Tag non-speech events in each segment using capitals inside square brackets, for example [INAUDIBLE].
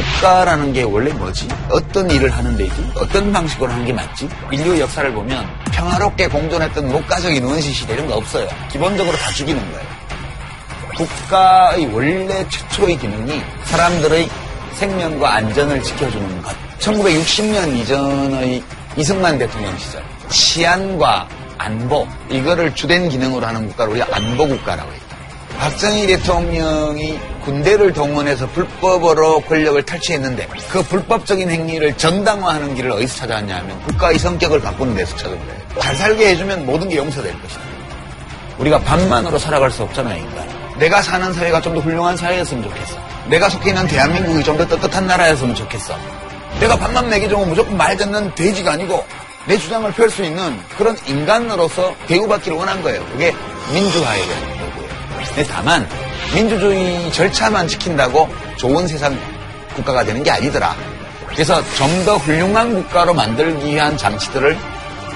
국가라는 게 원래 뭐지? 어떤 일을 하는 데지? 어떤 방식으로 하는 게 맞지? 인류 역사를 보면 평화롭게 공존했던 목가적인 원시 시대 이런 거 없어요. 기본적으로 다 죽이는 거예요. 국가의 원래 최초의 기능이 사람들의 생명과 안전을 지켜주는 것. 1960년 이전의 이승만 대통령 시절 치안과 안보 이거를 주된 기능으로 하는 국가를 우리가 안보 국가라고 해요. 박정희 대통령이 군대를 동원해서 불법으로 권력을 탈취했는데 그 불법적인 행위를 정당화하는 길을 어디서 찾아왔냐면 국가의 성격을 바꾸는 데서 찾은 거예요. 잘 살게 해주면 모든 게 용서될 것이다. 우리가 반만으로 살아갈 수 없잖아요, 인간. 내가 사는 사회가 좀 더 훌륭한 사회였으면 좋겠어. 내가 속해 있는 대한민국이 좀 더 떳떳한 나라였으면 좋겠어. 내가 밥만 먹여주면 무조건 말 듣는 돼지가 아니고 내 주장을 펼 수 있는 그런 인간으로서 대우받기를 원한 거예요. 그게 거고요. 근데 다만 민주주의 절차만 지킨다고 좋은 세상 국가가 되는 게 아니더라. 그래서 좀 더 훌륭한 국가로 만들기 위한 장치들을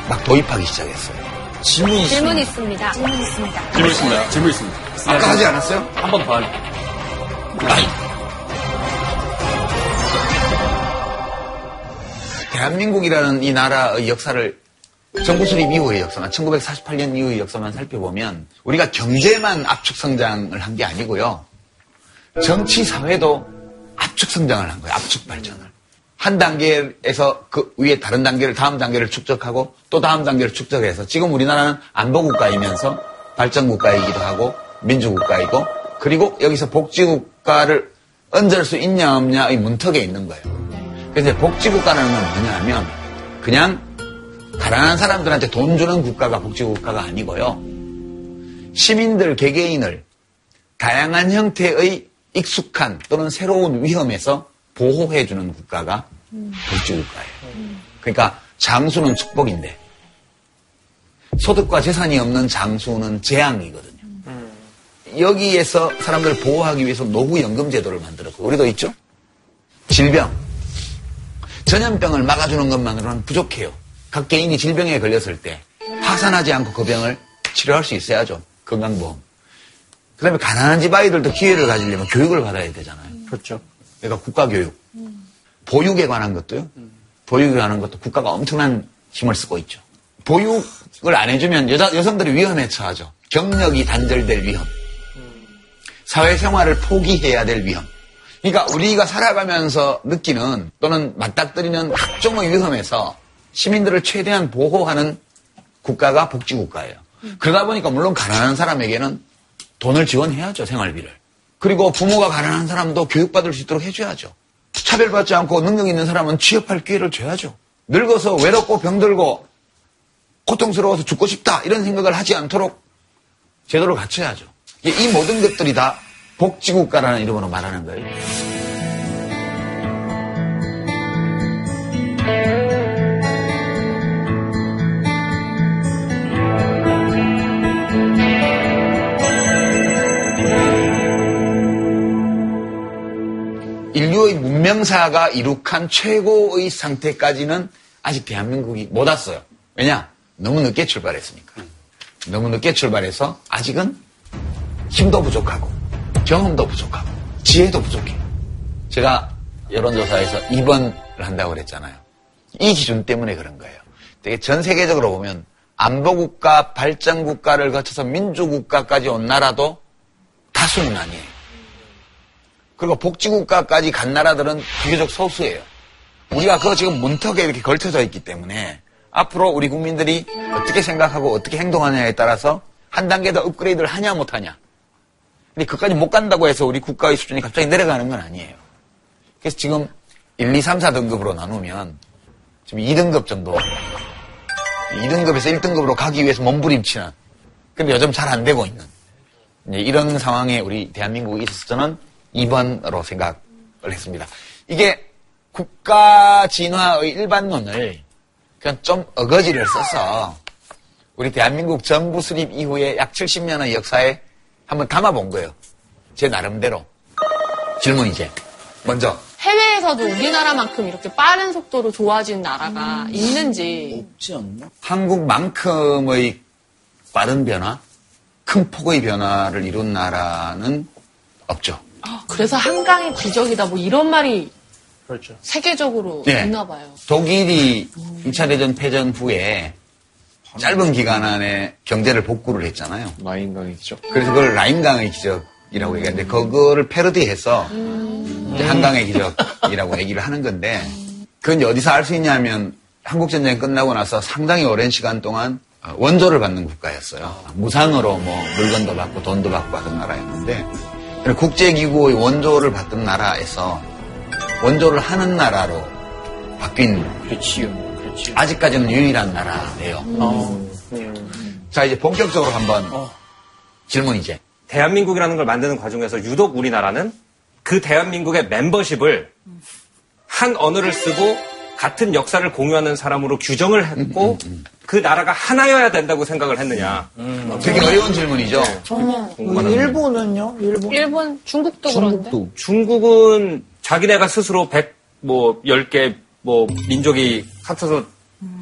막 도입하기 시작했어요. 질문이 질문 있습니다. 질문 있습니다. 질문 있습니다. 질문 있습니다. 아까 하지 않았어요? 한 번더 하니. 대한민국이라는 이 나라의 역사를 정부 수립 이후의 역사나 1948년 이후의 역사만 살펴보면 우리가 경제만 압축 성장을 한 게 아니고요. 정치 사회도 압축 성장을 한 거예요. 압축 발전을. 한 단계에서 그 위에 다른 단계를 다음 단계를 축적하고 또 다음 단계를 축적해서 지금 우리나라는 안보 국가이면서 발전 국가이기도 하고 민주 국가이고 그리고 여기서 복지 국가를 얹을 수 있냐 없냐의 문턱에 있는 거예요. 그래서 복지 국가라는 건 뭐냐면 그냥 가난한 사람들한테 돈 주는 국가가 복지국가가 아니고요. 시민들 개개인을 다양한 형태의 익숙한 또는 새로운 위험에서 보호해주는 국가가 복지국가예요. 그러니까 장수는 축복인데 소득과 재산이 없는 장수는 재앙이거든요. 여기에서 사람들을 보호하기 위해서 노후연금 제도를 만들었고 우리도 있죠? 질병, 전염병을 막아주는 것만으로는 부족해요. 각 개인이 질병에 걸렸을 때 파산하지 않고 그 병을 치료할 수 있어야죠. 건강보험. 그 다음에 가난한 집 아이들도 기회를 가지려면 교육을 받아야 되잖아요. 그렇죠. 그러니까 국가교육. 보육에 관한 것도요. 보육에 관한 것도 국가가 엄청난 힘을 쓰고 있죠. 보육을 안 해주면 여자, 여성들이 위험에 처하죠. 경력이 단절될 위험. 사회생활을 포기해야 될 위험. 그러니까 우리가 살아가면서 느끼는 또는 맞닥뜨리는 각종의 위험에서 시민들을 최대한 보호하는 국가가 복지국가예요. 그러다 보니까 물론 가난한 사람에게는 돈을 지원해야죠, 생활비를. 그리고 부모가 가난한 사람도 교육받을 수 있도록 해줘야죠. 차별받지 않고 능력 있는 사람은 취업할 기회를 줘야죠. 늙어서 외롭고 병들고 고통스러워서 죽고 싶다 이런 생각을 하지 않도록 제도를 갖춰야죠. 이 모든 것들이 다 복지국가라는 이름으로 말하는 거예요. 인류의 문명사가 이룩한 최고의 상태까지는 아직 대한민국이 못 왔어요. 왜냐? 너무 늦게 출발했으니까. 너무 늦게 출발해서 아직은 힘도 부족하고 경험도 부족하고 지혜도 부족해. 제가 여론조사에서 2번을 한다고 그랬잖아요. 이 기준 때문에 그런 거예요. 되게 전 세계적으로 보면 안보국가, 발전국가를 거쳐서 민주국가까지 온 나라도 다수는 아니에요. 그리고 복지국가까지 간 나라들은 비교적 소수예요. 우리가 그거 지금 문턱에 이렇게 걸쳐져 있기 때문에 앞으로 우리 국민들이 어떻게 생각하고 어떻게 행동하냐에 따라서 한 단계 더 업그레이드를 하냐 못하냐. 근데 그까지 못 간다고 해서 우리 국가의 수준이 갑자기 내려가는 건 아니에요. 그래서 지금 1, 2, 3, 4등급으로 나누면 지금 2등급 정도 2등급에서 1등급으로 가기 위해서 몸부림치는 근데 요즘 잘 안 되고 있는 이런 상황에 우리 대한민국이 있어서 저는 2번으로 생각을 했습니다. 이게 국가 진화의 일반론을 그냥 좀 어거지를 써서 우리 대한민국 정부 수립 이후에 약 70년의 역사에 한번 담아본 거예요. 제 나름대로. 질문 이제. 먼저. 해외에서도 우리나라만큼 이렇게 빠른 속도로 좋아진 나라가 있는지. 없지 않나? 한국만큼의 빠른 변화, 큰 폭의 변화를 이룬 나라는 없죠. 아, 그래서 한강의 기적이다 뭐 이런 말이 그렇죠. 세계적으로 네. 있나 봐요. 독일이 2차 대전 패전 후에 짧은 기간 안에 경제를 복구를 했잖아요. 마인강의 기적. 그래서 그걸 라인강의 기적이라고 얘기하는데 그거를 패러디해서 이제 한강의 기적이라고 얘기를 하는 건데 그건 이제 어디서 알 수 있냐면 한국 전쟁 끝나고 나서 상당히 오랜 시간 동안 어, 원조를 받는 국가였어요. 무상으로 뭐 물건도 받고 돈도 받고 하던 나라였는데 국제기구의 원조를 받던 나라에서 원조를 하는 나라로 바뀐 그렇지요. 그렇지요. 아직까지는 유일한 나라예요. 어. 자 이제 본격적으로 한번 어. 질문 이제 대한민국이라는 걸 만드는 과정에서 유독 우리나라는 그 대한민국의 membership을 한 언어를 쓰고 같은 역사를 공유하는 사람으로 규정을 했고 그 나라가 하나여야 된다고 생각을 했느냐. 되게 어려운 질문이죠. 궁금하다. 일본은요? 일본? 일본, 중국도 그런데. 중국도. 중국은 자기네가 스스로 100, 뭐, 10개, 뭐, 민족이 합쳐서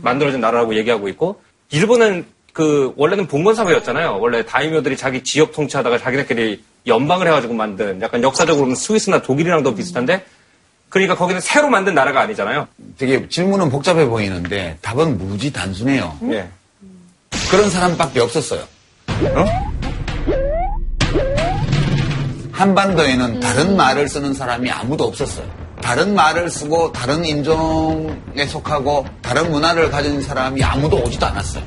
만들어진 나라라고 얘기하고 있고, 일본은 그, 원래는 봉건사회였잖아요. 원래 다이묘들이 자기 지역 통치하다가 자기네끼리 연방을 해가지고 만든, 약간 역사적으로는 스위스나 독일이랑 더 비슷한데, 그러니까 거기는 새로 만든 나라가 아니잖아요. 되게 질문은 복잡해 보이는데 답은 무지 단순해요. 예. 그런 사람밖에 없었어요. 한반도에는 다른 말을 쓰는 사람이 아무도 없었어요. 다른 말을 쓰고 다른 인종에 속하고 다른 문화를 가진 사람이 아무도 오지도 않았어요.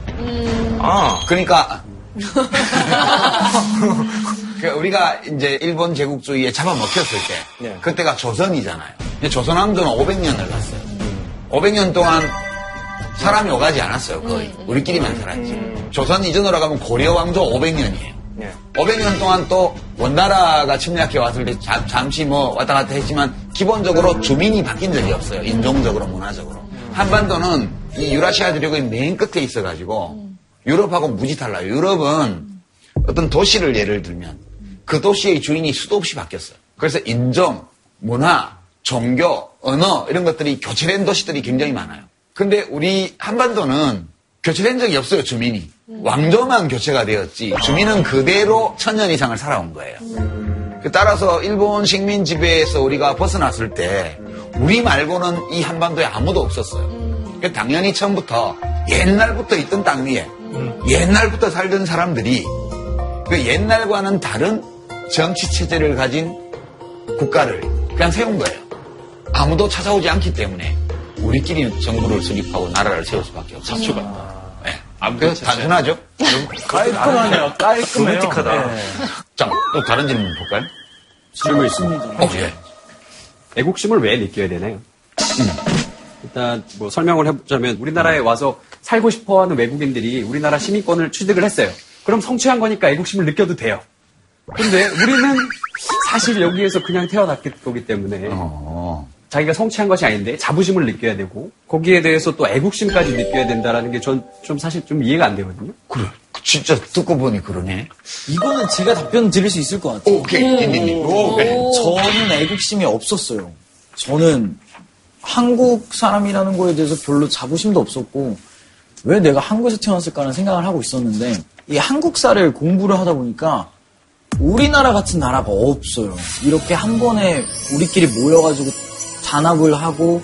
아, 그러니까 그 [LAUGHS] 우리가 이제 일본 제국주의에 잡아먹혔을 때 네. 그때가 조선이잖아요. 근데 조선 왕조는 500년을 갔어요. 500년 동안 사람이 오가지 않았어요. 거의 우리끼리만 살았지. 조선 이전으로 가면 고려 왕조 500년이에요. 예. 500년 동안 또 원나라가 침략해 왔을 때 잠, 잠시 뭐 왔다 갔다 했지만 기본적으로 주민이 바뀐 적이 없어요. 인종적으로 문화적으로. 한반도는 이 유라시아 대륙의 맨 끝에 있어가지고 유럽하고 무지 달라요. 유럽은 어떤 도시를 예를 들면 그 도시의 주인이 수도 없이 바뀌었어요. 그래서 인종, 문화, 종교, 언어 이런 것들이 교체된 도시들이 굉장히 많아요. 근데 우리 한반도는 교체된 적이 없어요, 주민이. 왕조만 교체가 되었지 주민은 그대로 천년 이상을 살아온 거예요. 따라서 일본 식민 지배에서 우리가 벗어났을 때 우리 말고는 이 한반도에 아무도 없었어요. 그 당연히 처음부터 옛날부터 있던 땅 위에 옛날부터 살던 사람들이 그 옛날과는 다른 정치 체제를 가진 국가를 그냥 세운 거예요. 아무도 찾아오지 않기 때문에 우리끼리 정부를 수립하고 나라를 세울 수밖에 없어요. 사추가. 네. 그래서 단순하죠? 깔끔하네요. 깔끔해요. 로맨틱하다. 네. 자, 또 다른 질문 볼까요? 질문 있습니다. 어, 예. 애국심을 왜 느껴야 되나요? 일단 뭐 설명을 해보자면 우리나라에 와서 살고 싶어하는 외국인들이 우리나라 시민권을 취득을 했어요. 그럼 성취한 거니까 애국심을 느껴도 돼요. 근데 우리는 사실 여기에서 그냥 태어났기 거기 때문에 어. 자기가 성취한 것이 아닌데 자부심을 느껴야 되고 거기에 대해서 또 애국심까지 느껴야 된다라는 게 전 좀 사실 좀 이해가 안 되거든요. 그래. 진짜 듣고 보니 그러네. 이거는 제가 답변 드릴 수 있을 것 같아요. 오케이, 딘딘님. 저는 애국심이 없었어요. 저는 한국 사람이라는 거에 대해서 별로 자부심도 없었고 왜 내가 한국에서 태어났을까라는 생각을 하고 있었는데 이 한국사를 공부를 하다 보니까 우리나라 같은 나라가 없어요. 이렇게 한 번에 우리끼리 모여가지고 단합을 하고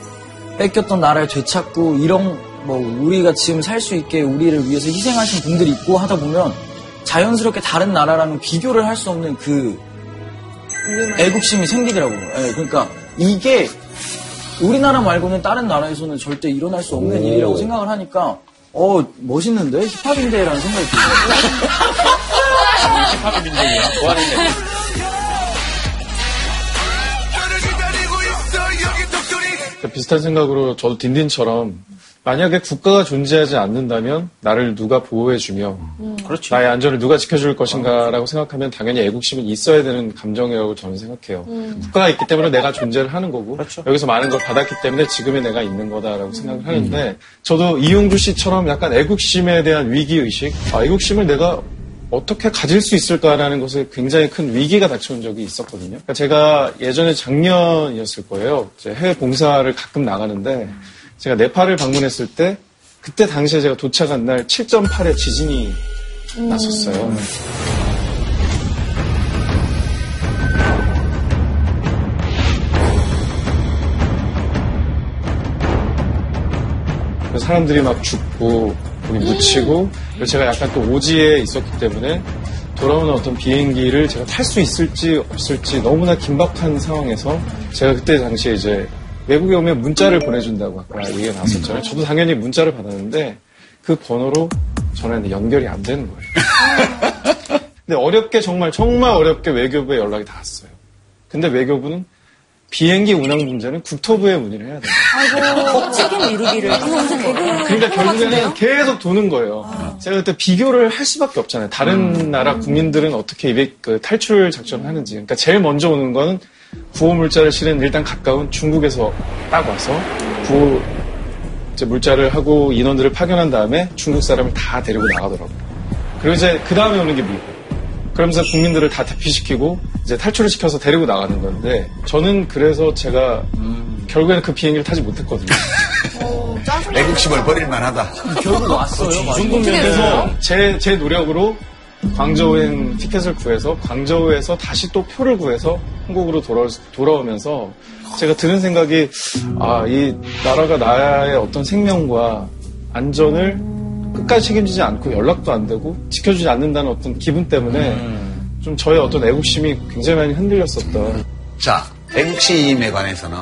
뺏겼던 나라를 되찾고 이런 뭐 우리가 지금 살 수 있게 우리를 위해서 희생하신 분들이 있고 하다 보면 자연스럽게 다른 나라랑은 비교를 할 수 없는 그 애국심이 생기더라고요. 예, 그러니까 이게 우리나라 말고는 다른 나라에서는 절대 일어날 수 없는 일이라고 생각을 하니까 어 멋있는데 힙합인데라는 생각이 들어요. [LAUGHS] 비슷한 생각으로 저도 딘딘처럼 만약에 국가가 존재하지 않는다면 나를 누가 보호해주며 그렇죠. 나의 안전을 누가 지켜줄 것인가라고 생각하면 당연히 애국심은 있어야 되는 감정이라고 저는 생각해요. 국가가 있기 때문에 내가 존재를 하는 거고 여기서 많은 걸 받았기 때문에 지금의 내가 있는 거다라고 생각을 하는데 저도 이용주 씨처럼 약간 애국심에 대한 위기 의식 아, 애국심을 내가 어떻게 가질 수 있을까라는 것에 굉장히 큰 위기가 닥쳐온 적이 있었거든요. 그러니까 제가 예전에 작년이었을 거예요. 해외 봉사를 가끔 나가는데 제가 네팔을 방문했을 때 그때 당시에 제가 도착한 날 7.8의 지진이 음. 났었어요. 사람들이 막 죽고 묻히고 그리고 제가 약간 또 오지에 있었기 때문에 돌아오는 어떤 비행기를 제가 탈 수 있을지 없을지 너무나 긴박한 상황에서 제가 그때 당시에 이제 외국에 오면 문자를 보내준다고 아까 얘기가 나왔었잖아요. 저도 당연히 문자를 받았는데 그 번호로 전화했는데 연결이 안 되는 거예요. 근데 어렵게 정말 정말 어렵게 외교부에 연락이 닿았어요. 근데 외교부는 비행기 운항 문제는 국토부에 문의를 해야 돼요. 아이고, 책임 미루기를. 무슨 개그. 그러니까 결국에는 계속 도는 거예요. 제가 그때 비교를 할 수밖에 없잖아요. 다른 나라 국민들은 어떻게 이백 그 탈출 작전을 하는지. 그러니까 제일 먼저 오는 거는 구호 물자를 실은 일단 가까운 중국에서 딱 와서 구호 물자를 하고 인원들을 파견한 다음에 중국 사람을 다 데리고 나가더라고요. 그리고 이제 그 다음에 오는 게 미국. 그러면서 국민들을 다 대피시키고 이제 탈출을 시켜서 데리고 나가는 건데 저는 그래서 제가 결국에는 그 비행기를 타지 못했거든요. 애국심을 버릴 만하다. 결국 왔어요. 이 정도 면에서 제, 제 노력으로 광저우행 티켓을 구해서 광저우에서 다시 또 표를 구해서 한국으로 돌아, 돌아오면서 제가 드는 생각이 아, 이 나라가 나의 어떤 생명과 안전을 끝까지 책임지지 않고 연락도 안 되고 지켜주지 않는다는 어떤 기분 때문에 좀 저의 어떤 애국심이 굉장히 많이 흔들렸었던 자, 애국심에 관해서는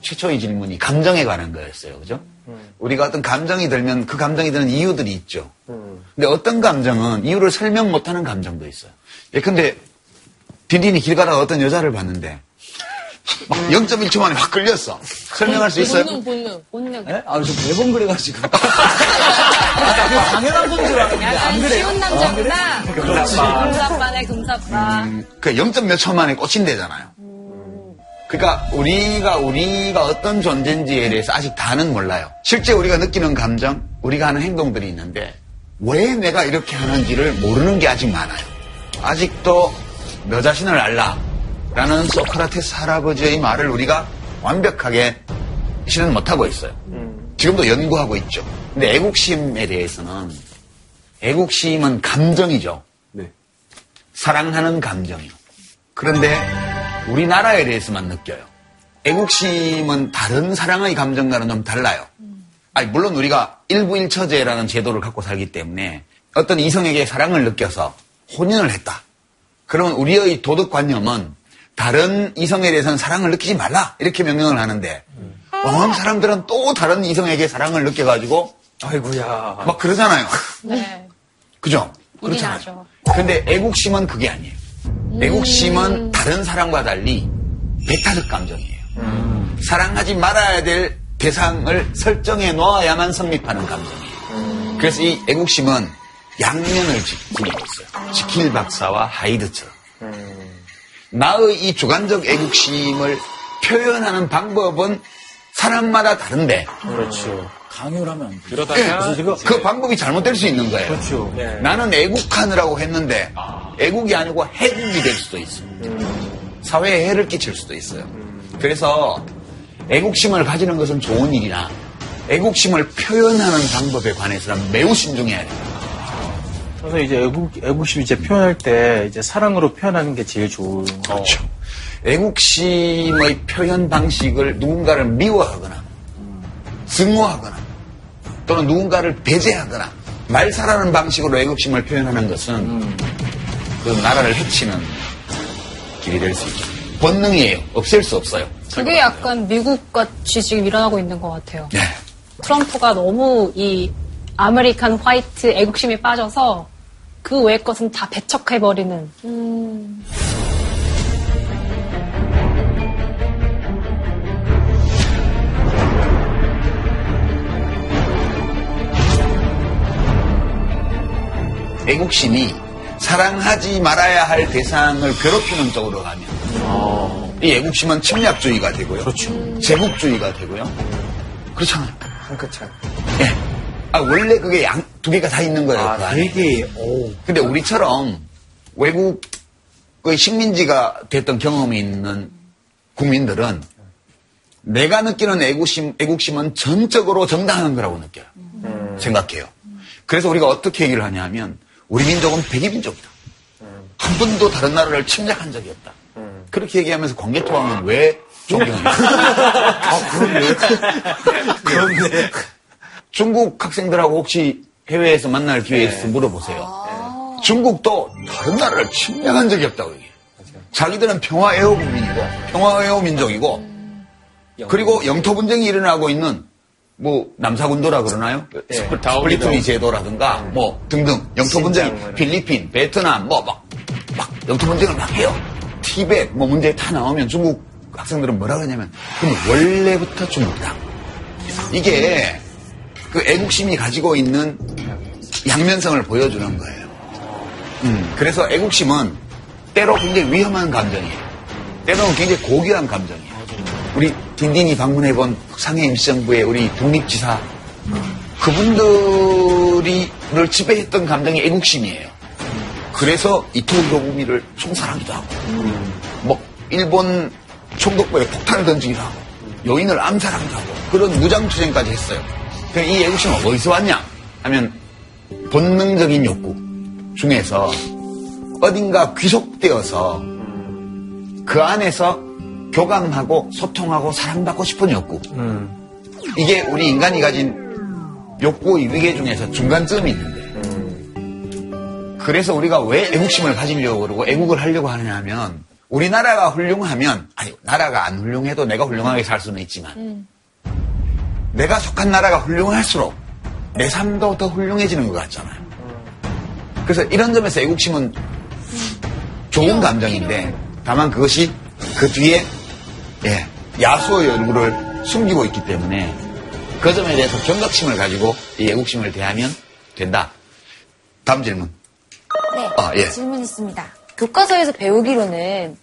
최초의 질문이 감정에 관한 거였어요. 그죠? 우리가 어떤 감정이 들면 그 감정이 드는 이유들이 있죠. 근데 어떤 감정은 이유를 설명 못하는 감정도 있어요. 예컨대 딘딘이 길 가다가 어떤 여자를 봤는데 막 0.1초 만에 확 끌렸어. 설명할 수 있어요? 본능, 본능, 본능. 예? 아, 저 매번 그래가지고. [LAUGHS] 아, 그거 당연한 건 줄 알았는데. 안 약간 그래요? 쉬운 남자구나. 금사빠네, 금사빠. 그 0. 몇 초 만에 꽂힌대잖아요. 그러니까 우리가 우리가 어떤 존재인지에 대해서 아직 다는 몰라요. 실제 우리가 느끼는 감정, 우리가 하는 행동들이 있는데 왜 내가 이렇게 하는지를 모르는 게 아직 많아요. 아직도 너 자신을 알라 라는 소크라테스 할아버지의 말을 우리가 완벽하게 실현 못하고 있어요. 지금도 연구하고 있죠. 근데 애국심에 대해서는 애국심은 감정이죠. 네. 사랑하는 감정이요. 그런데 우리나라에 대해서만 느껴요. 애국심은 다른 사랑의 감정과는 좀 달라요. 아니, 물론 우리가 일부일처제라는 제도를 갖고 살기 때문에 어떤 이성에게 사랑을 느껴서 혼인을 했다. 그러면 우리의 도덕관념은 다른 이성에 대해서는 사랑을 느끼지 말라. 이렇게 명령을 하는데, 어느 사람들은 또 다른 이성에게 사랑을 느껴가지고, 아이고야. 막 그러잖아요. 네. 그죠? 그렇잖아요. 나죠. 근데 애국심은 그게 아니에요. 애국심은 다른 사랑과 달리 배타적 감정이에요. 사랑하지 말아야 될 대상을 설정해 놓아야만 성립하는 감정이에요. 그래서 이 애국심은 양면을 지- 지니고 있어요. 지킬 박사와 하이드처럼. 나의 이 주관적 애국심을 표현하는 방법은 사람마다 다른데 그렇죠. 강요를 하면 안 돼. 그러다가 그 방법이 잘못될 수 있는 거예요. 그렇죠. 네. 나는 애국하느라고 했는데 애국이 아니고 해국이 될 수도 있어요. 사회에 해를 끼칠 수도 있어요. 그래서 애국심을 가지는 것은 좋은 일이나 애국심을 표현하는 방법에 관해서는 매우 신중해야. 그 래서 이제 애국, 애국심 이제 표현할 때 이제 사랑으로 표현하는 게 제일 좋은 거. 그렇죠. 애국심의 표현 방식을 누군가를 미워하거나 증오하거나 또는 누군가를 배제하거나 말살하는 방식으로 애국심을 표현하는 것은 그 나라를 해치는 길이 될 수 있죠. 본능이에요. 없앨 수 없어요. 그게 약간 미국 같이 지금 일어나고 있는 것 같아요. 네. 트럼프가 너무 이 American white 애국심에 빠져서 그 외의 것은 다 배척해버리는 애국심이 사랑하지 말아야 할 대상을 괴롭히는 쪽으로 가면 이 애국심은 침략주의가 되고요. 제국주의가 되고요. 그렇잖아요. 한끗 차이. 예. 아, 원래 그게 양, 두 개가 다 있는 거예요. 그 안에. 되게, 오. 근데 우리처럼 외국의 식민지가 됐던 경험이 있는 국민들은 내가 느끼는 애국심, 애국심은 전적으로 정당한 거라고 느껴요. 생각해요. 그래서 우리가 어떻게 얘기를 하냐면 우리 민족은 백이민족이다. 한 번도 다른 나라를 침략한 적이 없다. 그렇게 얘기하면서 광개토왕은 왜 존경해요? [LAUGHS] 그렇네. [LAUGHS] 중국 학생들하고 혹시 해외에서 만날 기회 있으면 물어보세요. 중국도 다른 나라를 침략한 적이 없다고 얘기해요. 자기들은 평화 애호 국민이고 평화 애호 민족이고 그리고 영토 분쟁이 일어나고 있는 뭐 남사군도라 그러나요? 스프- 스프래틀리 제도라든가 뭐 등등 영토 분쟁 필리핀, 베트남 뭐막막 영토 분쟁을 막 해요. 티벳 뭐 문제 다 나오면 중국 학생들은 뭐라 그러냐면 그럼 원래부터 중국이다. 이게 그 애국심이 가지고 있는 양면성을 보여주는 거예요. 음, 그래서 애국심은 때로 굉장히 위험한 감정이에요. 때로는 굉장히 고귀한 감정이에요. 우리 딘딘이 방문해본 상해 임시정부의 우리 독립지사 그분들이 를 지배했던 감정이 애국심이에요. 그래서 이토 히로부미를 총살하기도 하고 뭐 일본 총독부에 폭탄을 던지기도 하고 여인을 암살하기도 하고 그런 무장투쟁까지 했어요. 이 애국심은 어디서 왔냐 하면 본능적인 욕구 중에서 어딘가 귀속되어서 그 안에서 교감하고 소통하고 사랑받고 싶은 욕구. 이게 우리 인간이 가진 욕구 위계 중에서 중간점이 있는데. 그래서 우리가 왜 애국심을 가지려고 그러고 애국을 하려고 하느냐 하면 우리나라가 훌륭하면 아니 나라가 안 훌륭해도 내가 훌륭하게 살 수는 있지만 내가 속한 나라가 훌륭할수록 내 삶도 더 훌륭해지는 것 같잖아요. 그래서 이런 점에서 애국심은 좋은 감정인데 다만 그것이 그 뒤에 예, 야수의 얼굴을 숨기고 있기 때문에 그 점에 대해서 경각심을 가지고 이 애국심을 대하면 된다. 다음 질문. 네, 아, 예. 질문 있습니다. 교과서에서 배우기로는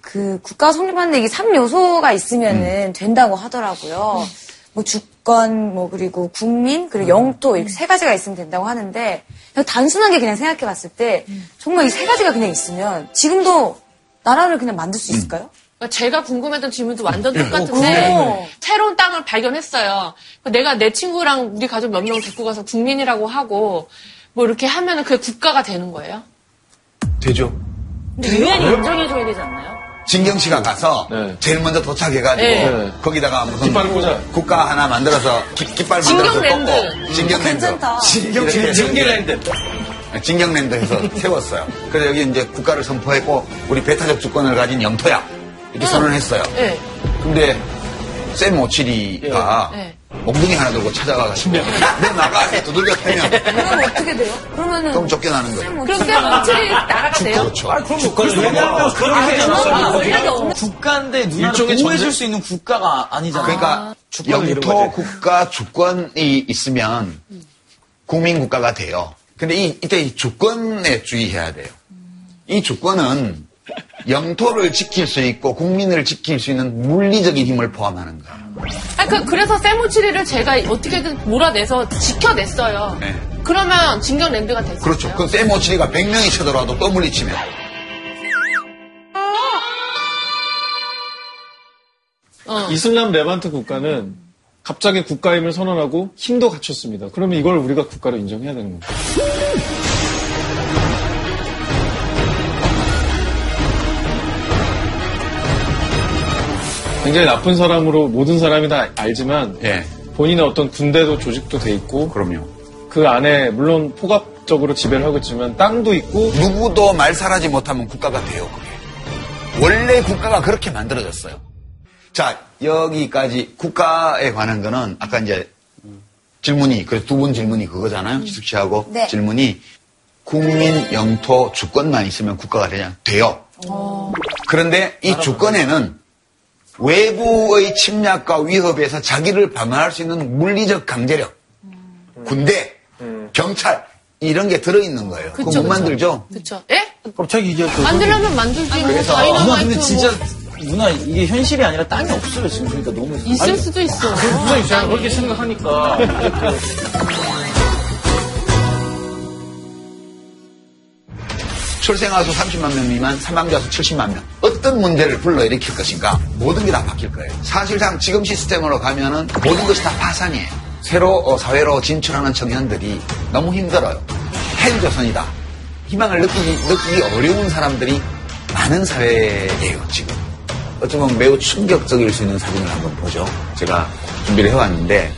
그 국가 성립하는데 이게 3요소가 있으면은 된다고 하더라고요. 뭐 주권, 뭐 그리고 국민, 그리고 영토 이렇게 세 가지가 있으면 된다고 하는데 그냥 단순하게 그냥 생각해 봤을 때 정말 이 세 가지가 그냥 있으면 지금도 나라를 그냥 만들 수 있을까요? 그러니까 제가 궁금했던 질문도 완전 그래요? 똑같은데 새로운 땅을 발견했어요. 그러니까 내가 내 친구랑 우리 가족 몇 명 데리고 가서 국민이라고 하고 뭐 이렇게 하면은 그게 국가가 되는 거예요? 되죠. 근데 유엔이 인정해줘야 되지 않나요? 진경 씨가 가서 네. 제일 먼저 도착해가지고 네. 거기다가 무슨 깃발 꽂아. 국가 하나 만들어서 깃, 깃발 만들어서 진경랜드. 꽂고 진경랜드. 괜찮다. 진경 진경랜드. 진경랜드에서 [LAUGHS] 세웠어요. 그래서 여기 이제 국가를 선포했고 우리 배타적 주권을 가진 영토야 이렇게 선언했어요. 네. 근데 샘 오칠이가 네. 몽둥이 하나 들고 찾아가가지고 내 나가 해서 두들겨 패면 그럼 어떻게 돼요? 그러면은 좀 쫓겨나는 거예요. 그럼 쌤 오칠이 나라가 돼요? 그렇죠. 왜냐면 그렇게 원래가 없는 국가인데 누나를 일종의 보호해줄? 수 있는 국가가 아니잖아요. 그러니까 영토. 국가 주권이 있으면 국민 국가가 돼요. 근데 이, 이때 이 주권에 주의해야 돼요. 이 주권은 영토를 지킬 수 있고 국민을 지킬 수 있는 물리적인 힘을 포함하는 거예요. 아니, 그, 그래서 쌤 오칠이를 제가 어떻게든 몰아내서 지켜냈어요. 네. 그러면 진경랜드가 됐어요. 그렇죠. 그럼 세모치리가 100명이 쳐들어와도 또 물리치면. 어. 이슬람 레반트 국가는 갑자기 국가임을 선언하고 힘도 갖췄습니다. 그러면 이걸 우리가 국가로 인정해야 되는 겁니다. 굉장히 나쁜 사람으로 모든 사람이 다 알지만 예. 본인의 어떤 군대도 조직도 돼 있고 그럼요. 그 안에 물론 포괄적으로 지배를 하고 있지만 땅도 있고 누구도 말살하지 못하면 국가가 돼요, 그게. 원래 국가가 그렇게 만들어졌어요. 자, 여기까지 국가에 관한 거는 아까 이제 질문이, 그래서 두 분 질문이 그거잖아요. 지숙 씨하고 네. 질문이 국민, 영토, 주권만 있으면 국가가 되냐? 돼요. 그런데 이 주권에는 외부의 침략과 위협에서 자기를 방어할 수 있는 물리적 강제력, 군대, 경찰, 이런 게 들어있는 거예요. 그거 그쵸, 못 그쵸. 만들죠? 그쵸. 예? 갑자기 이제 그 만들려면 만들지. 뭐 그래서- 누나 근데 뭐 진짜 누나 이게 현실이 아니라 땅이 없어요 지금 그러니까 너무 있을 수도 있어. 무슨 입장에 그렇게 생각하니까 [LAUGHS] 출생아 수 30만 명 미만, 사망자 수 70만 명. 어떤 문제를 불러일으킬 것인가? 모든 게 다 바뀔 거예요. 사실상 지금 시스템으로 가면은 모든 것이 다 파산이에요. 새로 어, 사회로 진출하는 청년들이 너무 힘들어요. 헬조선이다. 희망을 느끼기, 느끼기 어려운 사람들이 많은 사회예요, 지금. 어쩌면 매우 충격적일 수 있는 사진을 한번 보죠. 제가 준비를 해왔는데,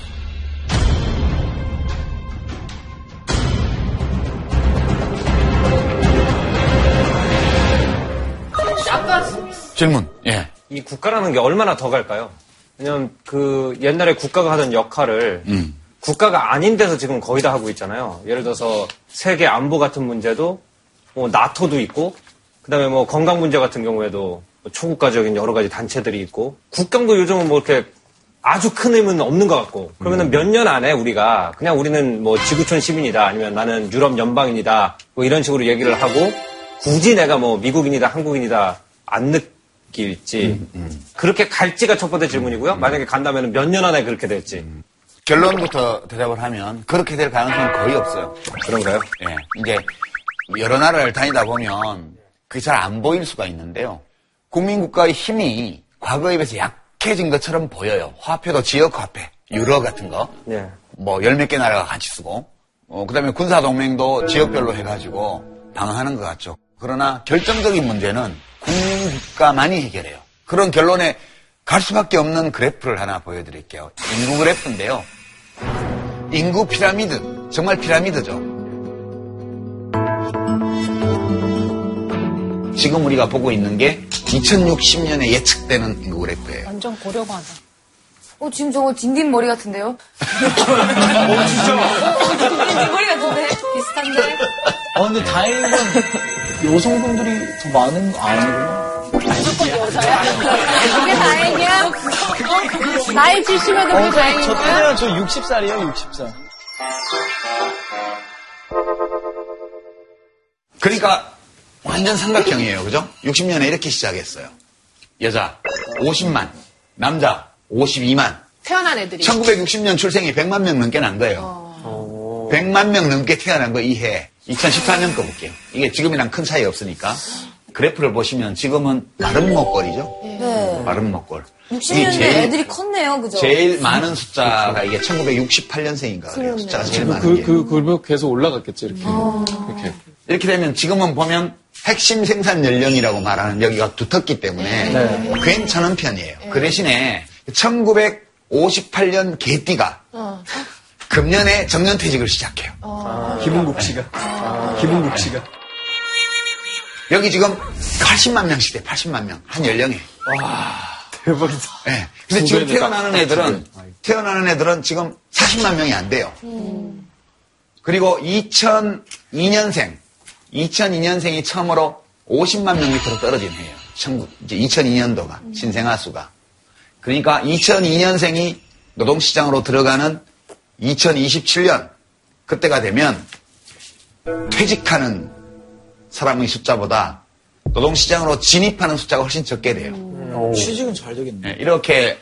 질문. 예. 이 국가라는 게 얼마나 더 갈까요? 왜냐면 그 옛날에 국가가 하던 역할을 음. 국가가 아닌 데서 지금 거의 다 하고 있잖아요. 예를 들어서 세계 안보 같은 문제도 뭐 나토도 있고 그다음에 뭐 건강 문제 같은 경우에도 뭐 초국가적인 여러 가지 단체들이 있고 국경도 요즘은 뭐 이렇게 아주 큰 의미는 없는 것 같고 그러면은 몇 년 안에 우리가 그냥 우리는 뭐 지구촌 시민이다 아니면 나는 유럽 연방인이다 뭐 이런 식으로 얘기를 하고 굳이 내가 뭐 미국인이다 한국인이다 안 느 낄지 그렇게 갈지가 첫 번째 질문이고요. 만약에 간다면 몇 년 안에 그렇게 될지 결론부터 대답을 하면 그렇게 될 가능성은 거의 없어요. 그런가요? 예. 이제 여러 나라를 다니다 보면 그게 잘 안 보일 수가 있는데요. 국민국가의 힘이 과거에 비해서 약해진 것처럼 보여요. 화폐도 지역화폐, 유로 같은 거. 네. 뭐열 몇 개 나라가 같이 쓰고 어, 그 다음에 군사동맹도 지역별로 해가지고 방어하는 것 같죠. 그러나 결정적인 문제는 국민국가만이 해결해요. 그런 결론에 갈 수밖에 없는 그래프를 하나 보여드릴게요. 인구 그래프인데요. 인구 피라미드, 정말 피라미드죠. 지금 우리가 보고 있는 게 2060년에 예측되는 인구 그래프예요. 완전 고려가다. 어, 지금 저거 딘딘 머리 같은데요? 어, 진짜? 딘딘 머리 같은데? 비슷한데? 아, 근데 다행인 건 여성분들이 더 많은 거 아니구나. 그게 다행이야? 나이 70에도 어, 그게 다행인 저 거야? 때문에 저 60살이에요, 60살. 그러니까 완전 삼각형이에요. 그죠? 60년에 이렇게 시작했어요. 여자 50만, 남자 52만. 태어난 애들이. 1960년 출생이 100만 명 넘게 난 거예요. 100만 명 넘게 태어난 거 이해. 2014년 거 볼게요. 이게 지금이랑 큰 차이 없으니까. 그래프를 보시면 지금은 마른 목걸이죠. 네. 마른 목걸. 이게 60년대 애들이 컸네요, 그죠? 제일 많은 숫자가 이게 1968년생인가 그래요. 숫자가 제일 많은 게. 그, 그, 그러면 계속 올라갔겠죠, 이렇게. 이렇게. 이렇게 되면 지금은 보면 핵심 생산 연령이라고 말하는 여기가 두텁기 때문에 괜찮은 편이에요. 그 대신에 1958년 개띠가 금년에 정년 퇴직을 시작해요. 김은국 씨가. 김은국 씨가. 여기 지금 80만 명씩 돼, 80만 명. 한 연령에. 대박이다. 예. 근데 두 지금 태어나는 딱. 애들은, 태어나는 애들은 지금 40만 명이 안 돼요. 그리고 2002년생, 2002년생이 처음으로 50만 명 밑으로 떨어진 해예요. 19 이제 2002년도가, 신생아 수가. 그러니까 2002년생이 노동시장으로 들어가는 2027년, 그때가 되면 퇴직하는 사람의 숫자보다 노동시장으로 진입하는 숫자가 훨씬 적게 돼요. 취직은 잘 되겠네. 예, 이렇게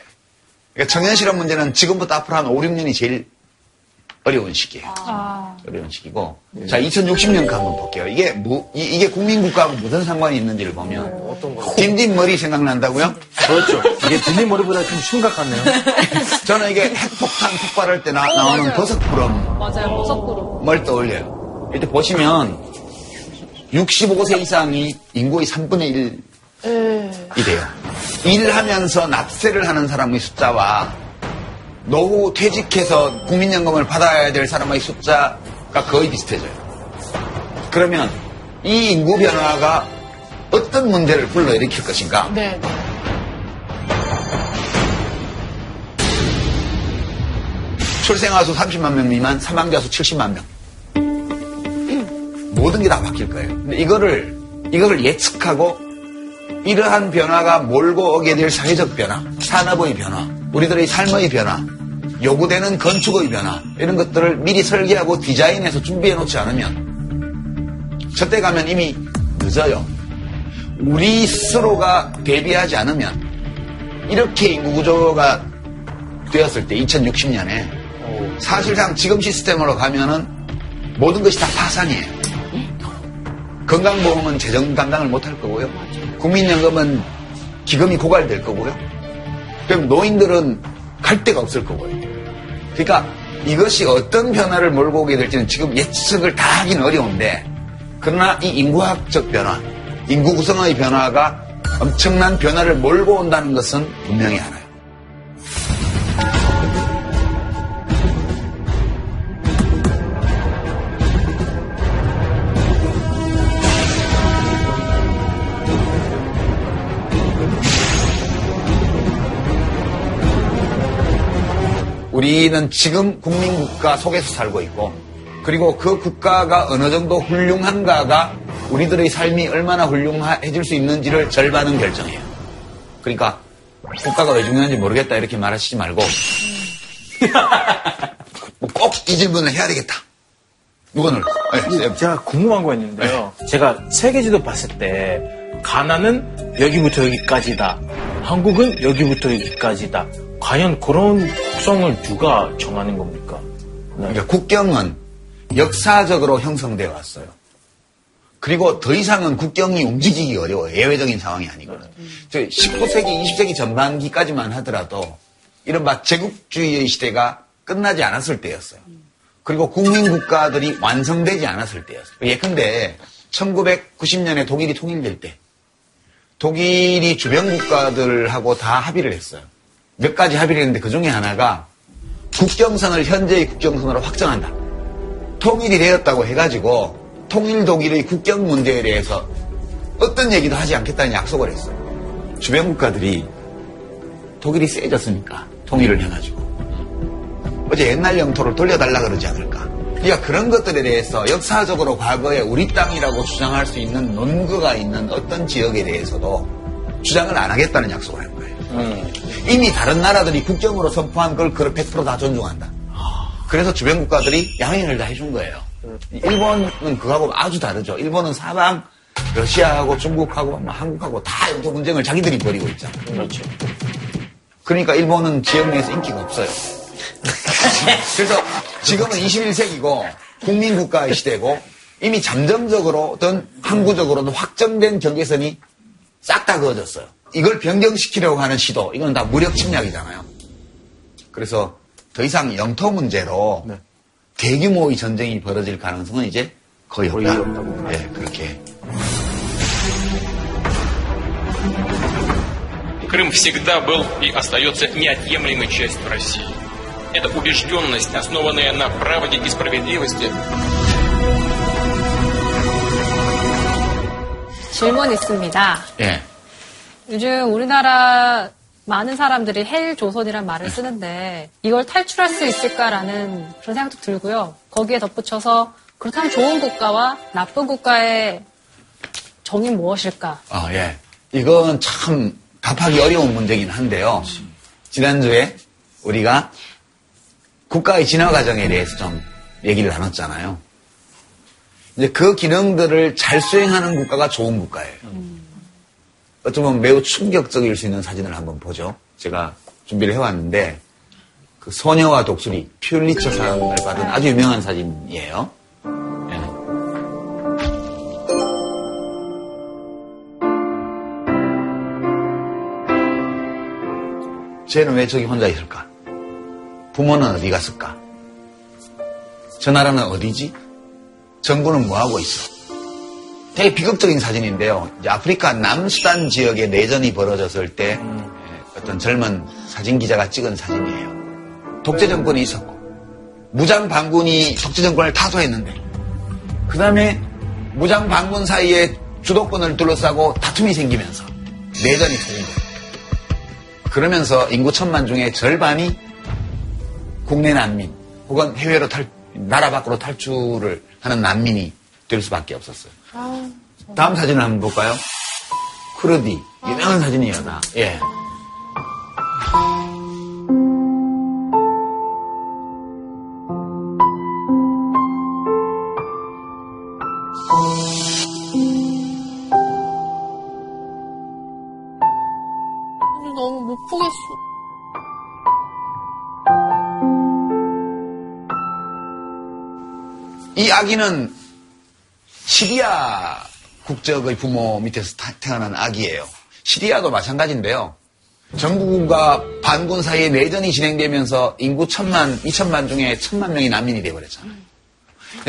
그러니까 청년 실업 문제는 지금부터 앞으로 한 5, 6년이 제일 어려운 시기예요. 어려운 시기고. 자, 2060년 가 한번 볼게요. 이게 무, 이, 게 국민국가하고 무슨 상관이 있는지를 보면 딘딘 머리 생각난다고요? 그렇죠. 이게 딘딘 머리보다 좀 심각하네요. [LAUGHS] 저는 이게 핵폭탄 폭발할 때 나, 나오는 맞아요. 버섯구름 맞아요, 버섯구름. 뭘 떠올려요. 이때 보시면 65세 이상이 인구의 3분의 1이 돼요. 일하면서 납세를 하는 사람의 숫자와 노후 퇴직해서 국민연금을 받아야 될 사람의 숫자가 거의 비슷해져요. 그러면 이 인구 변화가 어떤 문제를 불러일으킬 것인가? 네, 네. 출생아 수 30만 명 미만, 사망자 수 70만 명. 모든 게 다 바뀔 거예요. 근데 이거를, 이거를 예측하고 이러한 변화가 몰고 오게 될 사회적 변화, 산업의 변화, 우리들의 삶의 변화, 요구되는 건축의 변화, 이런 것들을 미리 설계하고 디자인해서 준비해 놓지 않으면 저때 가면 이미 늦어요. 우리 스스로가 대비하지 않으면 이렇게 인구 구조가 되었을 때 2060년에 사실상 지금 시스템으로 가면은 모든 것이 다 파산이에요. 건강보험은 재정 감당을 못할 거고요. 국민연금은 기금이 고갈될 거고요. 그럼 노인들은 갈 데가 없을 거고요. 그러니까 이것이 어떤 변화를 몰고 오게 될지는 지금 예측을 다 하기는 어려운데 그러나 이 인구학적 변화, 인구 구성의 변화가 엄청난 변화를 몰고 온다는 것은 분명히 알아요. 우리는 지금 국민국가 속에서 살고 있고 그리고 그 국가가 어느 정도 훌륭한가가 우리들의 삶이 얼마나 훌륭해질 수 있는지를 절반은 결정해요. 그러니까 국가가 왜 중요한지 모르겠다 이렇게 말하시지 말고 [LAUGHS] 뭐꼭이 질문을 해야 되겠다. 누구는? 네, 제가 궁금한 거 있는데요. 제가 세계지도 봤을 때 가나는 여기부터 여기까지다. 한국은 여기부터 여기까지다. 과연 그런 특성을 누가 정하는 겁니까? 네. 그러니까 국경은 역사적으로 형성되어 왔어요. 그리고 더 이상은 국경이 움직이기 어려워요. 예외적인 상황이 아니거든요. 저 19세기, 20세기 전반기까지만 하더라도 이른바 제국주의의 시대가 끝나지 않았을 때였어요. 그리고 국민국가들이 완성되지 않았을 때였어요. 예컨대 1990년에 독일이 통일될 때 독일이 주변 국가들하고 다 합의를 했어요. 몇 가지 합의를 했는데 그 중에 하나가 국경선을 현재의 국경선으로 확정한다. 통일이 되었다고 해가지고 통일 독일의 국경 문제에 대해서 어떤 얘기도 하지 않겠다는 약속을 했어요. 주변 국가들이 독일이 세졌으니까 통일을 해가지고 어제 옛날 영토를 돌려달라 그러지 않을까. 그러니까 그런 것들에 대해서 역사적으로 과거에 우리 땅이라고 주장할 수 있는 논거가 있는 어떤 지역에 대해서도 주장을 안 하겠다는 약속을 한 거예 요. 이미 다른 나라들이 국경으로 선포한 걸 그걸 100%다 존중한다. 그래서 주변 국가들이 양해를 다 해준 거예요. 일본은 그거하고 아주 다르죠. 일본은 사방 러시아하고 중국하고 뭐 한국하고 다 영토 분쟁을 자기들이 벌이고 있잖아요. 그렇죠. 그러니까 일본은 지역 내에서 인기가 없어요. [LAUGHS] 그래서 지금은 21세기고 국민 국가의 시대고 이미 잠정적으로든 항구적으로든 확정된 경계선이 싹 다 그어졌어요. 이걸 변경시키려고 하는 시도, 이건 다 무력 침략이잖아요. 그래서 더 이상 영토 문제로 네. 대규모의 전쟁이 벌어질 가능성은 이제 거의 없다. 거의 없다고. 네, 그렇게. Крым всегда был и остается неотъемлемой частью России. Это убежденность, основанная на правде и справедливости, 질문 있습니다. 예. 요즘 우리나라 많은 사람들이 헬 조선이란 말을 쓰는데 이걸 탈출할 수 있을까라는 그런 생각도 들고요. 거기에 덧붙여서 그렇다면 좋은 국가와 나쁜 국가의 정의 무엇일까? 아, 예. 이건 참 답하기 어려운 문제긴 한데요. 지난주에 우리가 국가의 진화 과정에 대해서 좀 얘기를 나눴잖아요. 이제 그 기능들을 잘 수행하는 국가가 좋은 국가예요. 어쩌면 매우 충격적일 수 있는 사진을 한번 보죠. 제가 준비를 해왔는데 그 소녀와 독수리 퓰리처상을 받은 아주 유명한 사진이에요. 예. 쟤는 왜 저기 혼자 있을까? 부모는 어디 갔을까? 저 나라는 어디지? 정부는 뭐하고 있어? 되게 비극적인 사진인데요. 이제 아프리카 남수단 지역에 내전이 벌어졌을 때 예, 어떤 젊은 사진 기자가 찍은 사진이에요. 독재 정권이 있었고 무장 반군이 독재 정권을 타소했는데 그 다음에 무장 반군 사이에 주도권을 둘러싸고 다툼이 생기면서 내전이 터진 거예요. 그러면서 인구 천만 중에 절반이 국내 난민 혹은 해외로 탈 나라 밖으로 탈출을 하는 난민이 될 수밖에 없었어요. 다음 사진을 한번 볼까요? 크루디 유명한 사진이에요, 나. 예. 너무 못 보겠어. 이 아기는 시리아 국적의 부모 밑에서 타- 태어난 아기예요. 시리아도 마찬가지인데요. 정부군과 반군 사이에 내전이 진행되면서 인구 천만, 이천만 중에 천만 명이 난민이 돼버렸잖아요.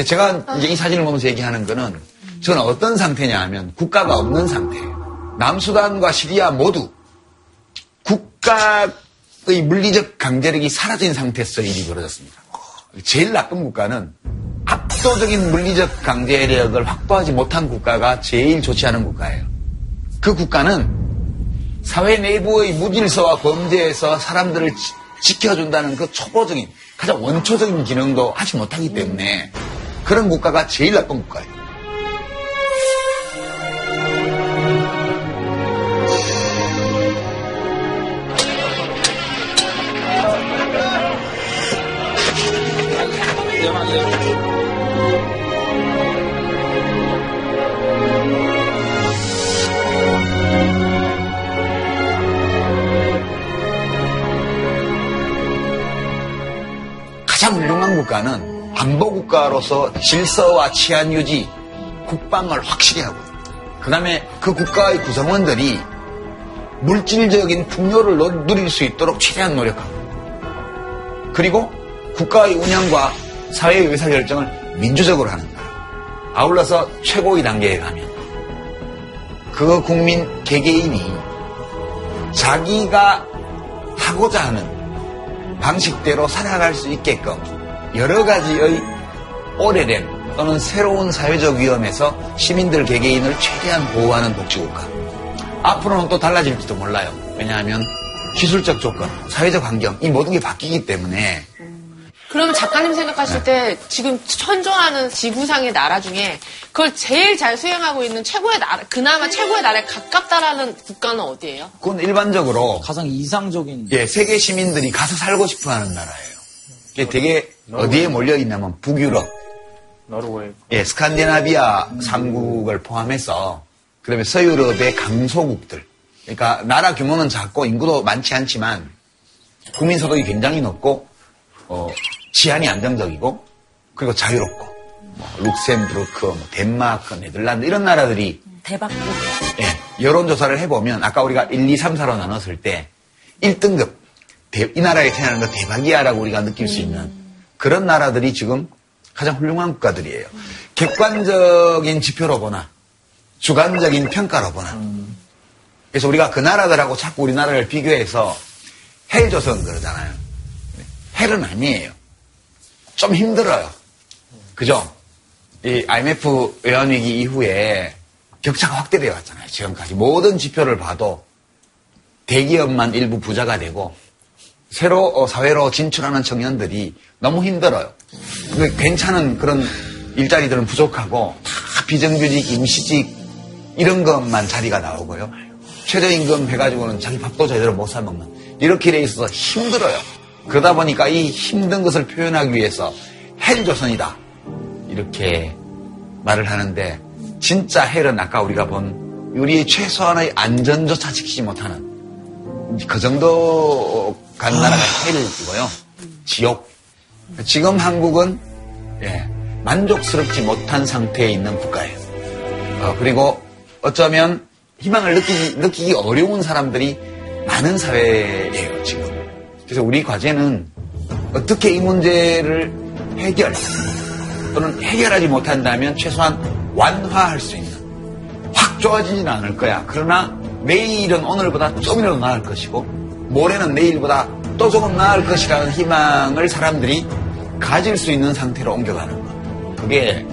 제가 이제 이 사진을 보면서 얘기하는 거는 저는 어떤 상태냐 하면 국가가 없는 상태예요. 남수단과 시리아 모두 국가의 물리적 강제력이 사라진 상태에서 일이 벌어졌습니다. 제일 나쁜 국가는 압도적인 물리적 강제력을 확보하지 못한 국가가 제일 좋지 않은 국가예요. 그 국가는 사회 내부의 무질서와 범죄에서 사람들을 지- 지켜준다는 그 초보적인 가장 원초적인 기능도 하지 못하기 때문에 그런 국가가 제일 나쁜 국가예요. 국가는 안보 국가로서 질서와 치안 유지, 국방을 확실히 하고, 그 다음에 그 국가의 구성원들이 물질적인 풍요를 노- 누릴 수 있도록 최대한 노력하고, 그리고 국가의 운영과 사회의 의사결정을 민주적으로 하는 나라. 아울러서 최고의 단계에 가면. 그 국민 개개인이 자기가 하고자 하는 방식대로 살아갈 수 있게끔 여러 가지의 오래된 또는 새로운 사회적 위험에서 시민들 개개인을 최대한 보호하는 복지국가. 앞으로는 또 달라질지도 몰라요. 왜냐하면 기술적 조건, 사회적 환경, 이 모든 게 바뀌기 때문에 그러면 작가님 생각하실 때 지금 현존하는 지구상의 나라 중에 그걸 제일 잘 수행하고 있는 최고의 나라, 그나마 최고의 나라에 가깝다라는 국가는 어디예요? 그건 일반적으로 가장 이상적인 예, 세계 시민들이 가서 살고 싶어 하는 나라예요. 이게 되게 어디에 몰려 있냐면 북유럽, 노르웨이. 예, 스칸디나비아 3국을 포함해서 그다음에 서유럽의 강소국들. 그러니까 나라 규모는 작고 인구도 많지 않지만 국민 소득이 굉장히 높고 어,治안이 안정적이고 그리고 자유롭고 뭐 룩셈부르크, 뭐 덴마크, 네덜란드 이런 나라들이 대박. 예, 여론조사를 해보면 아까 우리가 1, 2, 3, 4로 나눴을 때 1등급 이 나라에 태어나는 거 대박이야라고 우리가 느낄 수 있는 그런 나라들이 지금 가장 훌륭한 국가들이에요. 객관적인 지표로 보나 주관적인 평가로 보나 그래서 우리가 그 나라들하고 자꾸 우리나라를 비교해서 헬조선 그러잖아요. 헬은 아니에요. 좀 힘들어요. 그죠? 이 IMF 외환위기 이후에 격차가 확대되어 왔잖아요. 지금까지. 모든 지표를 봐도 대기업만 일부 부자가 되고 새로 어, 사회로 진출하는 청년들이 너무 힘들어요. 그 괜찮은 그런 일자리들은 부족하고 다 비정규직, 임시직 이런 것만 자리가 나오고요. 최저임금 해가지고는 자기 밥도 제대로 못 사먹는 이렇게 돼 있어서 힘들어요. 그러다 보니까 이 힘든 것을 표현하기 위해서 헬조선이다 이렇게 말을 하는데 진짜 헬은 아까 우리가 본 우리의 최소한의 안전조차 지키지 못하는 그 정도 간 나라가 헬이고요. 지옥. 지금 한국은 예, 만족스럽지 못한 상태에 있는 국가예요. 어, 그리고 어쩌면 희망을 느끼기, 느끼기 어려운 사람들이 많은 사회예요, 지금. 그래서 우리 과제는 어떻게 이 문제를 해결, 또는 해결하지 못한다면 최소한 완화할 수 있는, 확 좋아지지는 않을 거야. 그러나 내일은 오늘보다 조금이라도 나을 것이고, 모레는 내일보다 또 조금 나을 것이라는 희망을 사람들이 가질 수 있는 상태로 옮겨가는 것. 그게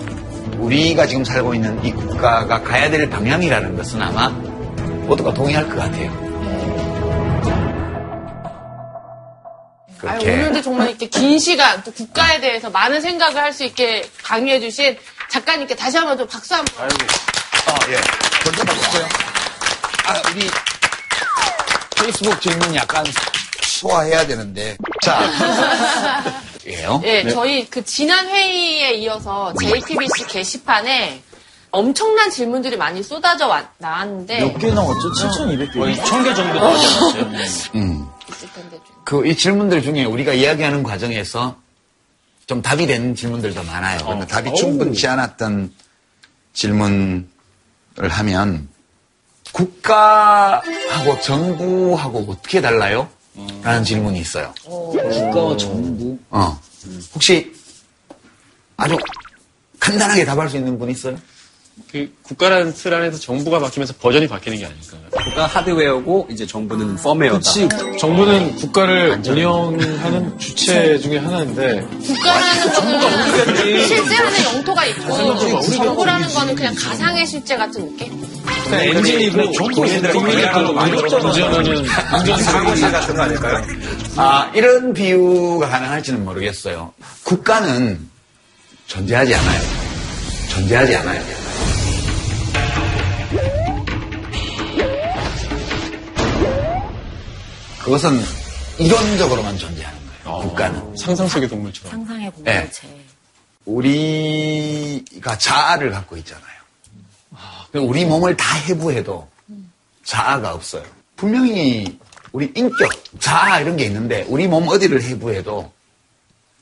우리가 지금 살고 있는 이 국가가 가야 될 방향이라는 것은 아마 모두가 동의할 것 같아요. 아유, 오늘도 정말 이렇게 긴 시간 또 국가에 대해서 많은 생각을 할 수 있게 강의해 주신 작가님께 다시 한번 좀 박수 한번. 어, 예. 먼저 바꿨어요. 아, 우리 페이스북 질문 약간 소화해야 되는데. 자. [LAUGHS] 예요? 예, 저희 그 지난 회의에 이어서 JTBC 게시판에 엄청난 질문들이 많이 쏟아져 왔- 나왔는데 몇 개 나왔죠? 7,200개. 거의 1000개 정도 나오지 않았어요? 음. 있을 텐데 좀. 그, 이 질문들 중에 우리가 이야기하는 과정에서 좀 답이 되는 질문들도 많아요. 그러니까 답이 충분치 않았던 질문을 하면 국가하고 정부하고 어떻게 달라요? 라는 질문이 있어요. 국가와 정부. 어. 혹시 아주 간단하게 답할 수 있는 분 있어요? 그 국가라는 틀 안에서 정부가 바뀌면서 버전이 바뀌는 게 아닐까요? 국가 하드웨어고 이제 정부는 펌웨어다. 그치. 정부는 국가를 운영하는 주체 중에 하나인데 국가라는 거는 실제로는 영토가 있고 정부라는 거는 그냥 가상의 실제 같은 느낌? 엔진이고 국민들을 운전하는 운전사 같은 거 아닐까요? 아, 이런 비유가 가능할지는 모르겠어요. 국가는 존재하지 않아요. 존재하지 않아요. 그것은 이론적으로만 존재하는 거예요. 국가는. 상상 속의 동물처럼. 상상의 네. 공동체. 우리가 자아를 갖고 있잖아요. 우리 몸을 다 해부해도 자아가 없어요. 분명히 우리 인격, 자아 이런 게 있는데 우리 몸 어디를 해부해도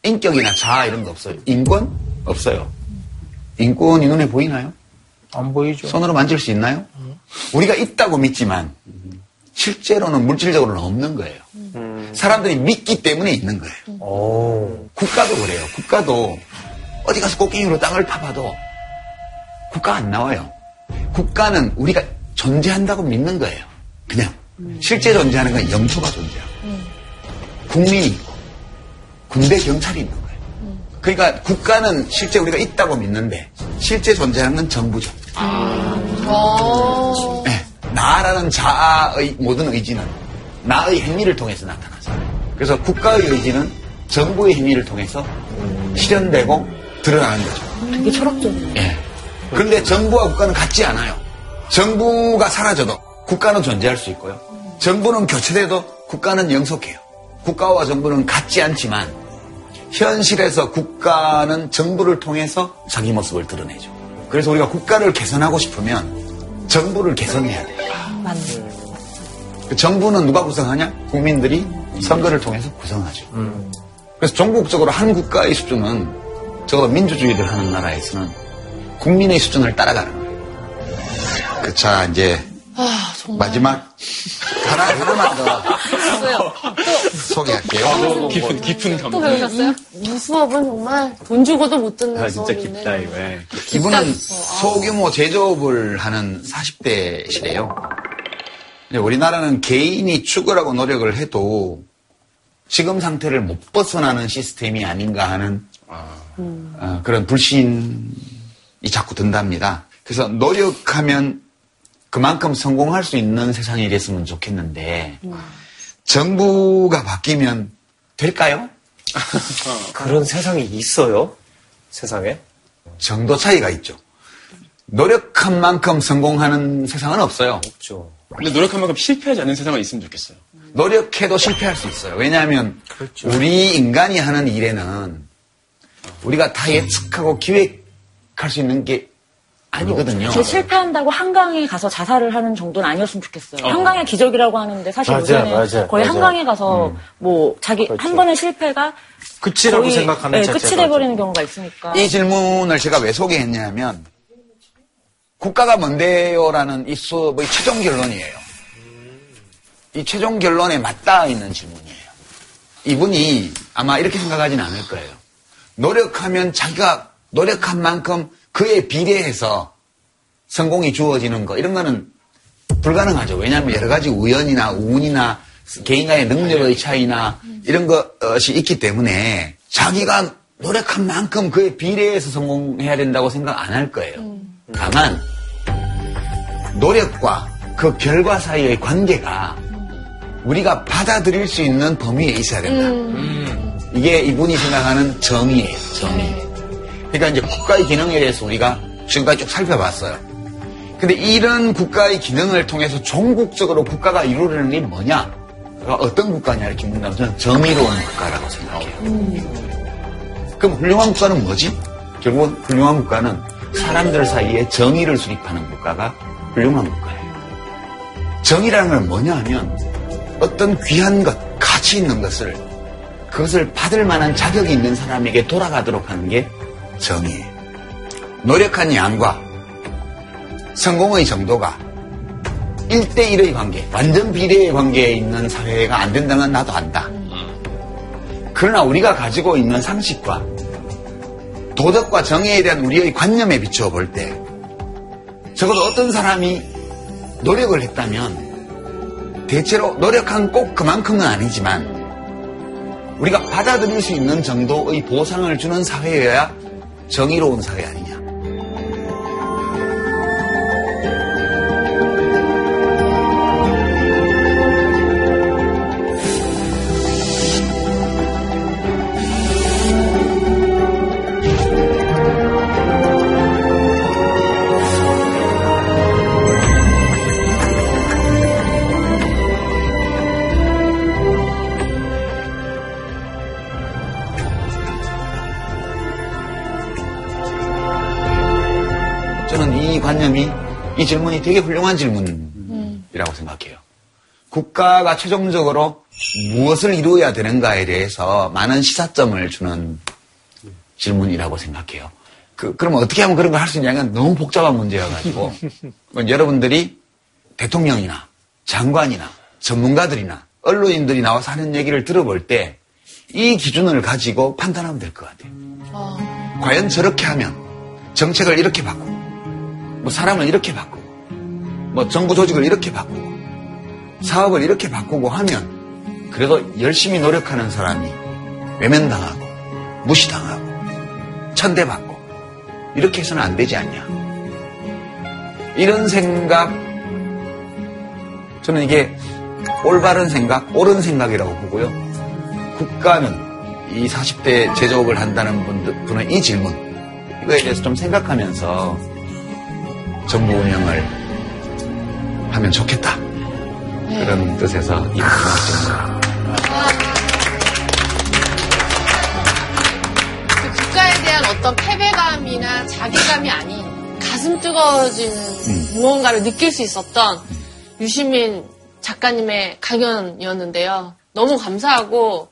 인격이나 자아 이런 거 없어요. 인권? 없어요. 인권이 눈에 보이나요? 안 보이죠. 손으로 만질 수 있나요? 우리가 있다고 믿지만 실제로는 물질적으로는 없는 거예요. 사람들이 믿기 때문에 있는 거예요. 오. 국가도 그래요. 국가도 어디 가서 꽃갱이로 땅을 파봐도 국가 안 나와요. 국가는 우리가 존재한다고 믿는 거예요. 그냥 실제 존재하는 건 영토가 존재하고 국민이 있고 군대 경찰이 있는 거예요. 그러니까 국가는 실제 우리가 있다고 믿는데 실제 존재하는 건 정부죠. 어. 네, 나라는 자아의 모든 의지는 나의 행위를 통해서 나타나잖아요. 그래서 국가의 의지는 정부의 행위를 통해서 실현되고 드러나는 거죠. 되게 철학적이네. 예. 그런데 정부와 국가는 같지 않아요. 정부가 사라져도 국가는 존재할 수 있고요. 정부는 교체돼도 국가는 영속해요. 국가와 정부는 같지 않지만 현실에서 국가는 정부를 통해서 자기 모습을 드러내죠. 그래서 우리가 국가를 개선하고 싶으면 정부를 개선해야 돼요. 맞네. 그 정부는 누가 구성하냐? 국민들이 선거를 통해서 구성하죠. 그래서 종국적으로 한 국가의 수준은 적어도 민주주의를 하는 나라에서는 국민의 수준을 따라가는 거예요. 그, 자, 이제 아, 정말. 마지막 [LAUGHS] 하나, 하나만 더? 소개할게요. 깊은, 깊은 또 감동. 배우셨어요? 이 수업은 정말 돈 주고도 못 듣는 아, 진짜 수업이네. 깊다, 이거. 예. 이분은 소규모 제조업을 하는 40대시래요. 우리나라는 개인이 죽으라고 노력을 해도 지금 상태를 못 벗어나는 시스템이 아닌가 하는 어, 그런 불신이 자꾸 든답니다. 그래서 노력하면 그만큼 성공할 수 있는 세상이 됐으면 좋겠는데 정부가 바뀌면 될까요? [LAUGHS] 그런 세상이 있어요? 세상에? 정도 차이가 있죠. 노력한 만큼 성공하는 세상은 없어요. 없죠. 근데 노력한 만큼 실패하지 않는 세상은 있으면 좋겠어요. 노력해도 실패할 수 있어요. 왜냐하면 우리 인간이 하는 일에는 우리가 다 예측하고 기획할 수 있는 게 아니거든요. 제 실패한다고 한강에 가서 자살을 하는 정도는 아니었으면 좋겠어요. 어. 한강의 기적이라고 하는데 사실 맞아요, 요새는 맞아요, 거의 맞아요. 한강에 가서 뭐 자기 그렇죠. 한 번의 실패가 끝이라고 거의, 생각하는 네, 끝이 돼버리는 경우가 있으니까. 이 질문을 제가 왜 소개했냐면 국가가 뭔데요라는 이 수업의 최종 결론이에요. 이 최종 결론에 맞닿아 있는 질문이에요. 이분이 아마 이렇게 생각하지는 않을 거예요. 노력하면 자기가 노력한 만큼 그에 비례해서 성공이 주어지는 거 이런 거는 불가능하죠. 왜냐하면 여러 가지 우연이나 운이나 개인 간의 능력의 차이나 이런 것이 있기 때문에 자기가 노력한 만큼 그에 비례해서 성공해야 된다고 생각 안 할 거예요. 다만 노력과 그 결과 사이의 관계가 우리가 받아들일 수 있는 범위에 있어야 된다. 이게 이분이 생각하는 정의예요. 정의. 그러니까 이제 국가의 기능에 대해서 우리가 지금까지 쭉 살펴봤어요. 근데 이런 국가의 기능을 통해서 종국적으로 국가가 이루려는 게 뭐냐? 그러니까 어떤 국가냐 이렇게 묻는다면 저는 정의로운 국가라고 생각해요. 그럼 훌륭한 국가는 뭐지? 결국은 훌륭한 국가는 사람들 사이에 정의를 수립하는 국가가 훌륭한 국가예요. 정의라는 건 뭐냐 하면 어떤 귀한 것, 가치 있는 것을 그것을 받을 만한 자격이 있는 사람에게 돌아가도록 하는 게 정의예요. 노력한 양과 성공의 정도가 1대1의 관계, 완전 비례의 관계에 있는 사회가 안 된다는 건 나도 안다. 그러나 우리가 가지고 있는 상식과 도덕과 정의에 대한 우리의 관념에 비추어 볼 때 적어도 어떤 사람이 노력을 했다면 대체로 노력한 꼭 그만큼은 아니지만 우리가 받아들일 수 있는 정도의 보상을 주는 사회여야 정의로운 사회 아니냐. 저 질문이 되게 훌륭한 질문이라고 생각해요. 국가가 최종적으로 무엇을 이루어야 되는가에 대해서 많은 시사점을 주는 질문이라고 생각해요. 그, 그럼 어떻게 하면 그런 걸 할 수 있냐면 너무 복잡한 문제여가지고, [LAUGHS] 뭐 여러분들이 대통령이나 장관이나 전문가들이나 언론인들이 나와서 하는 얘기를 들어볼 때 이 기준을 가지고 판단하면 될 것 같아요. 과연 저렇게 하면 정책을 이렇게 바꾸고, 뭐 사람을 이렇게 바꾸고, 뭐 정부 조직을 이렇게 바꾸고, 사업을 이렇게 바꾸고 하면 그래도 열심히 노력하는 사람이 외면당하고, 무시당하고, 천대받고, 이렇게 해서는 안 되지 않냐. 이런 생각, 저는 이게 올바른 생각, 옳은 생각이라고 보고요. 국가는 이 40대 제조업을 한다는 분들, 분은 이 질문, 이거에 대해서 좀 생각하면서 정부 운영을 하면 좋겠다. 그런 뜻에서 이 말씀을 드립니다. 그 국가에 대한 어떤 패배감이나 자괴감이 아닌 가슴 뜨거워지는 무언가를 느낄 수 있었던 유시민 작가님의 강연이었는데요. 너무 감사하고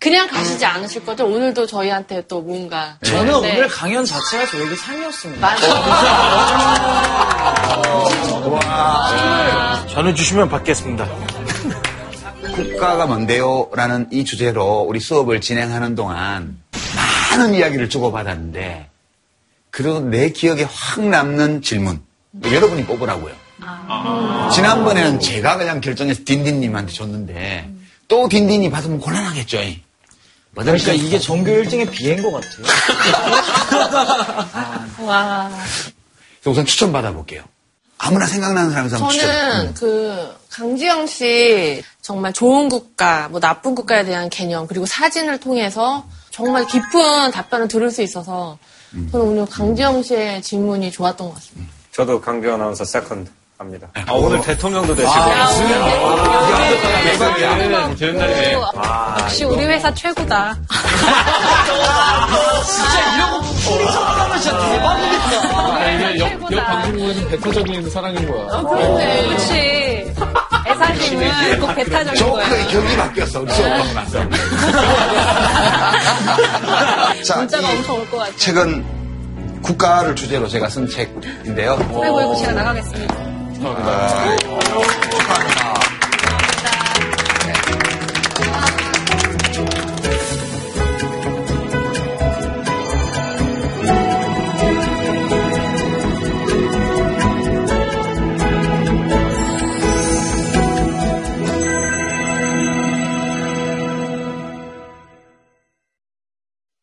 그냥 가시지 않으실 거죠. 오늘도 저희한테 또 뭔가 저는 네. 오늘 강연 자체가 저에게 삶이었습니다. 맞아요. [LAUGHS] 전해주시면 받겠습니다. 국가가 뭔데요? 라는 이 주제로 우리 수업을 진행하는 동안 많은 이야기를 주고받았는데, 그래도 내 기억에 확 남는 질문. 여러분이 뽑으라고요. 지난번에는 제가 그냥 결정해서 딘딘님한테 줬는데, 또 딘딘이 받으면 곤란하겠죠. 그러니까 이게 전교 1등의 비행 것 같아요. [LAUGHS] 와. 우선 추천 받아볼게요. 아무나 생각나는 한번 추천. 저는 그 강지영 씨 정말 좋은 국가, 뭐 나쁜 국가에 대한 개념 그리고 사진을 통해서 정말 깊은 답변을 들을 수 있어서 저는 오늘 강지영 씨의 질문이 좋았던 것 같습니다. 저도 강지영 아나운서 second 합니다. 네. 아, 오늘 대통령도 되시고. 되는 날이네. 역시 우리 회사 최고다. [LAUGHS] 아, 이게 옆, 옆 방송국에는 배타적인 사랑인 거야. 그렇네. 그렇지. 애사심은 꼭 배타적인 거야. 격이 바뀌었어. 우리 수업하고 나서. [LAUGHS] 자, 문자가 이 엄청 올 것 같아. 책은 국가를 주제로 제가 쓴 책인데요. 아이고, 이거 제가 나가겠습니다. 아, 축하합니다.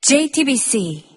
JTBC